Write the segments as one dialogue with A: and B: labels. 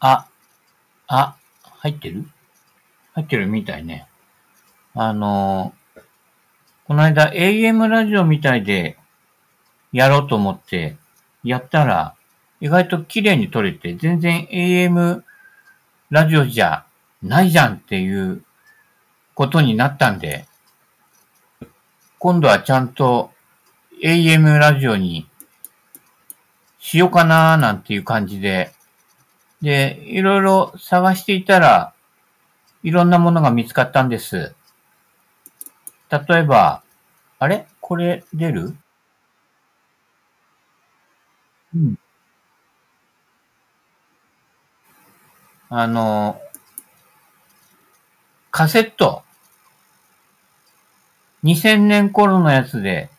A: あ、あ、入ってる？入ってるみたいね。あの、この間 AM ラジオみたいでやろうと思ってやったら意外と綺麗に撮れて全然 AM ラジオじゃないじゃんっていうことになったんで、今度はちゃんと AM ラジオにしようかなーなんていう感じで、で、いろいろ探していたら、いろんなものが見つかったんです。例えば、あれ？これ出る？うん。あの、カセット。2000年頃のやつで、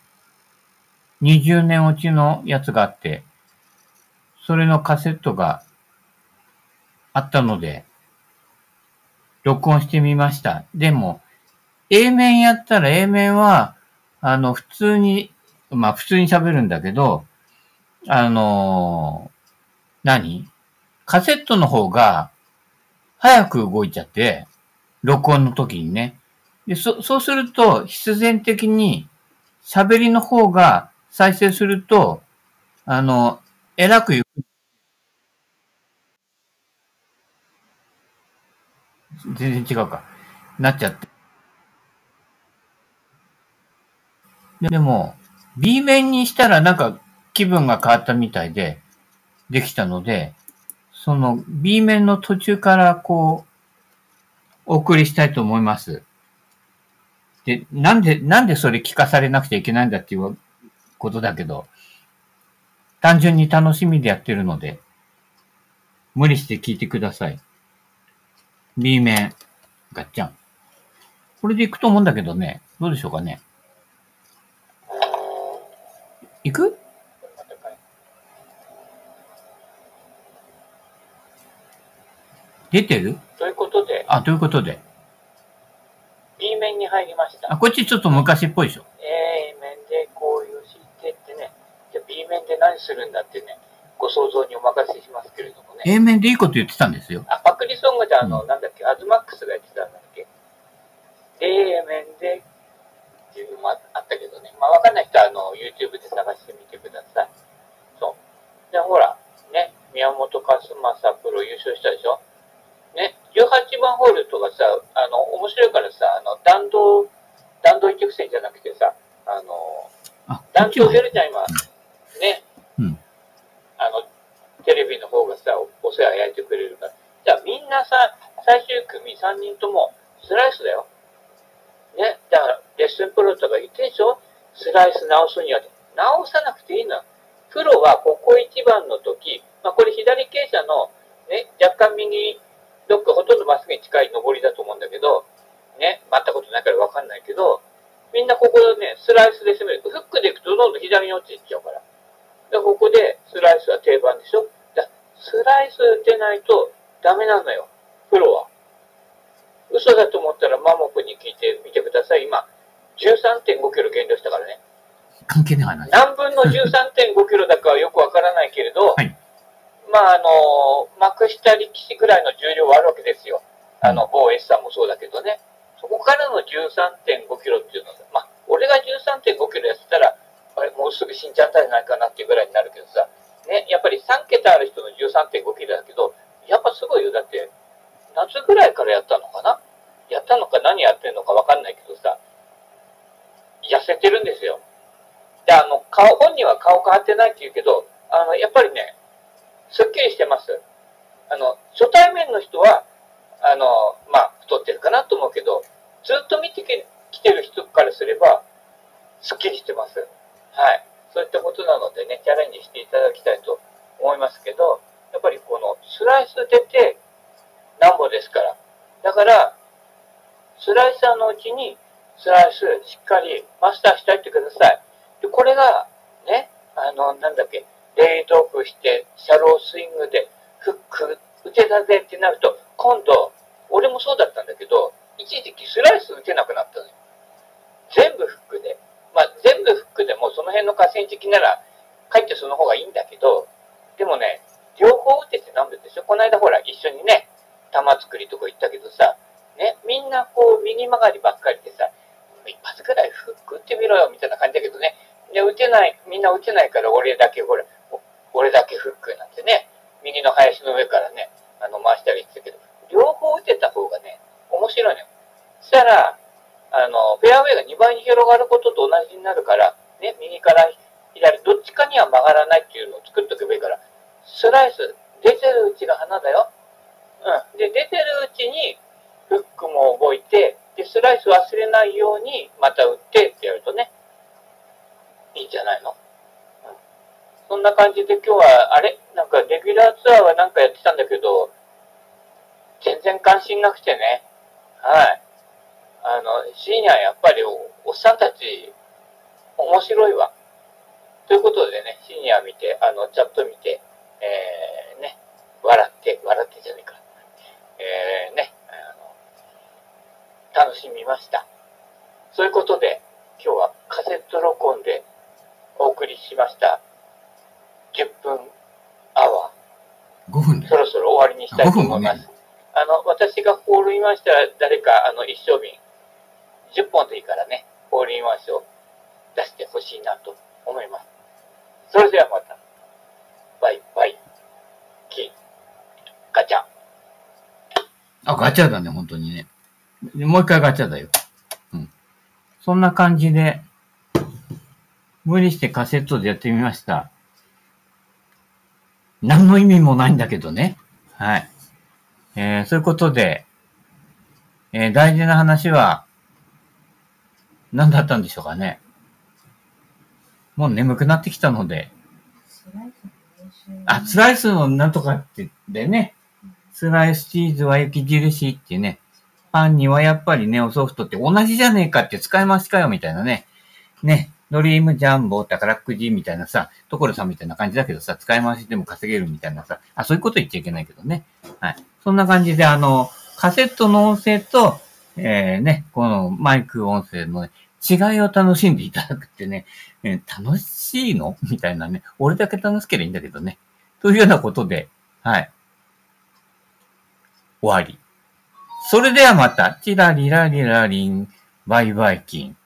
A: 20年落ちのやつがあって、それのカセットがあったので、録音してみました。でも、A 面やったら A 面は、あの、普通に、まあ普通に喋るんだけど、あのー、何？カセットの方が早く動いちゃって、録音の時にね。で、そ、そうすると、必然的に喋りの方が再生すると、あの、えらくゆっくり。全然違うか。なっちゃって。でも、B 面にしたらなんか気分が変わったみたいで、できたので、その B 面の途中からこう、お送りしたいと思います。で、なんで、なんでそれ聞かされなくちゃいけないんだっていうことだけど、単純に楽しみでやってるので、無理して聞いてください。B 面、ガッチャン。これで行くと思うんだけどね、どうでしょうかね。行く？出てる？
B: ということで。
A: あ、ということで。
B: B 面に入りました。
A: あ、こっちちょっと昔っぽいでしょ。
B: A 面でこういうしてってね、じゃ B 面で何するんだってね、ご想像にお任せしますけれどもね。
A: A 面でいいこと言ってたんですよ。
B: あ、パクリソングであの、うん、なんだっけ、アズマックスがやってたんだっけ？A 面でっていうのもあったけどね。まあ、わかんない人はあの、YouTube で探してみてください。そう。で、ほら、ね、宮本和正プロ優勝したでしょ？ね、18番ホールとかさ、あの、面白いからさ、あの、弾道、弾道一直線じゃなくてさ、あの、弾道出るじゃん、今。ね。テレビの方がさ、お世話焼いてくれるから。じゃあみんなさ、最終組3人ともスライスだよ。ね。だから、レッスンプロとか言ってでしょ？スライス直すには。直さなくていいの。プロはここ一番の時、まあこれ左傾斜のね、若干右どっかほとんどまっすぐに近い上りだと思うんだけど、ね、回ったことないからわかんないけど、みんなここでね、スライスで攻める。フックでいくとどんどん左に落ちていっちゃうから。でここでスライスは定番でしょ？だスライス打てないとダメなのよ。プロは。嘘だと思ったらマモ君に聞いてみてください。今、13.5キロ減量したからね。
A: 関係ない。
B: 何分の13.5キロだかはよくわからないけれど、はいまあ、あの、幕下力士ぐらいの重量はあるわけですよ。あの、某 S さんもそうだけどね。そこからの13.5キロっていうのは、まあ、俺が13.5キロやってたら、あれ、もうすぐ死んじゃったんじゃないかなっていうぐらいになるけどさ、ね、やっぱり3桁ある人の13.5キロだけど、やっぱすごいよ。だって、夏ぐらいからやったのかな？やったのか何やってんのかわかんないけどさ、痩せてるんですよ。で、あの、顔、本人は顔変わってないって言うけど、あの、やっぱりね、すっきりしてます。あの、初対面の人は、あの、まあ、太ってるかなと思うけど、ずっと見てきてる人からすれば、すっきりしてます。はい。そういったことなのでね、チャレンジしていただきたいと思いますけど、やっぱりこのスライス出て、なんぼですから。だから、スライサーのうちに、スライスしっかりマスターしておいてください。で、これが、ね、あの、なんだっけ、レイドオフして、シャロースイングで、フック、打てたぜってなると、今度、俺もそうだったんだけど、一時期スライス打てなくなったのよ。全部フックで。まあ、全部フックでもその辺の河川敷なら、かえってその方がいいんだけど、でもね、両方打ててなんででしょ？この間ほら、一緒にね、玉作りとか行ったけどさ、ね、みんなこう右曲がりばっかりでさ、一発ぐらいフック打ってみろよみたいな感じだけどね、で、打てない、みんな打てないから俺だけほら、俺だけフックなんてね、右の林の上からね、あの回したりしてたけど、両方打てた方がね、面白いのよ。そしたら、あの、フェアウェイが2倍に広がることと同じになるから、ね、右から左、どっちかには曲がらないっていうのを作っておけばいいから、スライス、出てるうちが花だよ。うん。で、出てるうちに、フックも動いて、で、スライス忘れないように、また打ってってやるとね、いいんじゃないの、うん、そんな感じで今日は、あれ？なんかレギュラーツアーはなんかやってたんだけど、全然関心なくてね。はい。あの、深夜やっぱりおっさんたち、面白いわ。ということでね、深夜見て、あの、チャット見て、えー、ね、笑って、笑ってじゃねえか。えー、ね、あの、楽しみました。そういうことで、今日はカセット録音でお送りしました。10分アワ
A: ー。5分
B: そろそろ終わりにしたいと思います。あの、私がホールインワンしたら誰か、あの、一生瓶、10本でいいからね、ホールインワン賞出してほしいなと思います。それではまた。バイバイ。キン。ガチャ。
A: あ、ガチャだね、本当にね。もう一回ガチャだよ。うん。そんな感じで、無理してカセットでやってみました。何の意味もないんだけどね。はい。えー、そういうことで、えー、大事な話は、何だったんでしょうかね。もう眠くなってきたので。あ、スライスのなんとかってでね。スライスチーズは雪印ってね。パンにはやっぱりネオソフトって同じじゃねえかって使い回しかよみたいなね。ね。ドリームジャンボ、宝くじみたいなさ、所さんみたいな感じだけどさ、使い回しでも稼げるみたいなさ、あ、そういうこと言っちゃいけないけどね。はい。そんな感じで、あの、カセットの音声と、えー、ね、このマイク音声の、ね、違いを楽しんでいただくってね、えー、楽しいの？みたいなね。俺だけ楽しければいいんだけどね。というようなことで、はい。終わり。それではまた、チラリラリラリン、バイバイキン。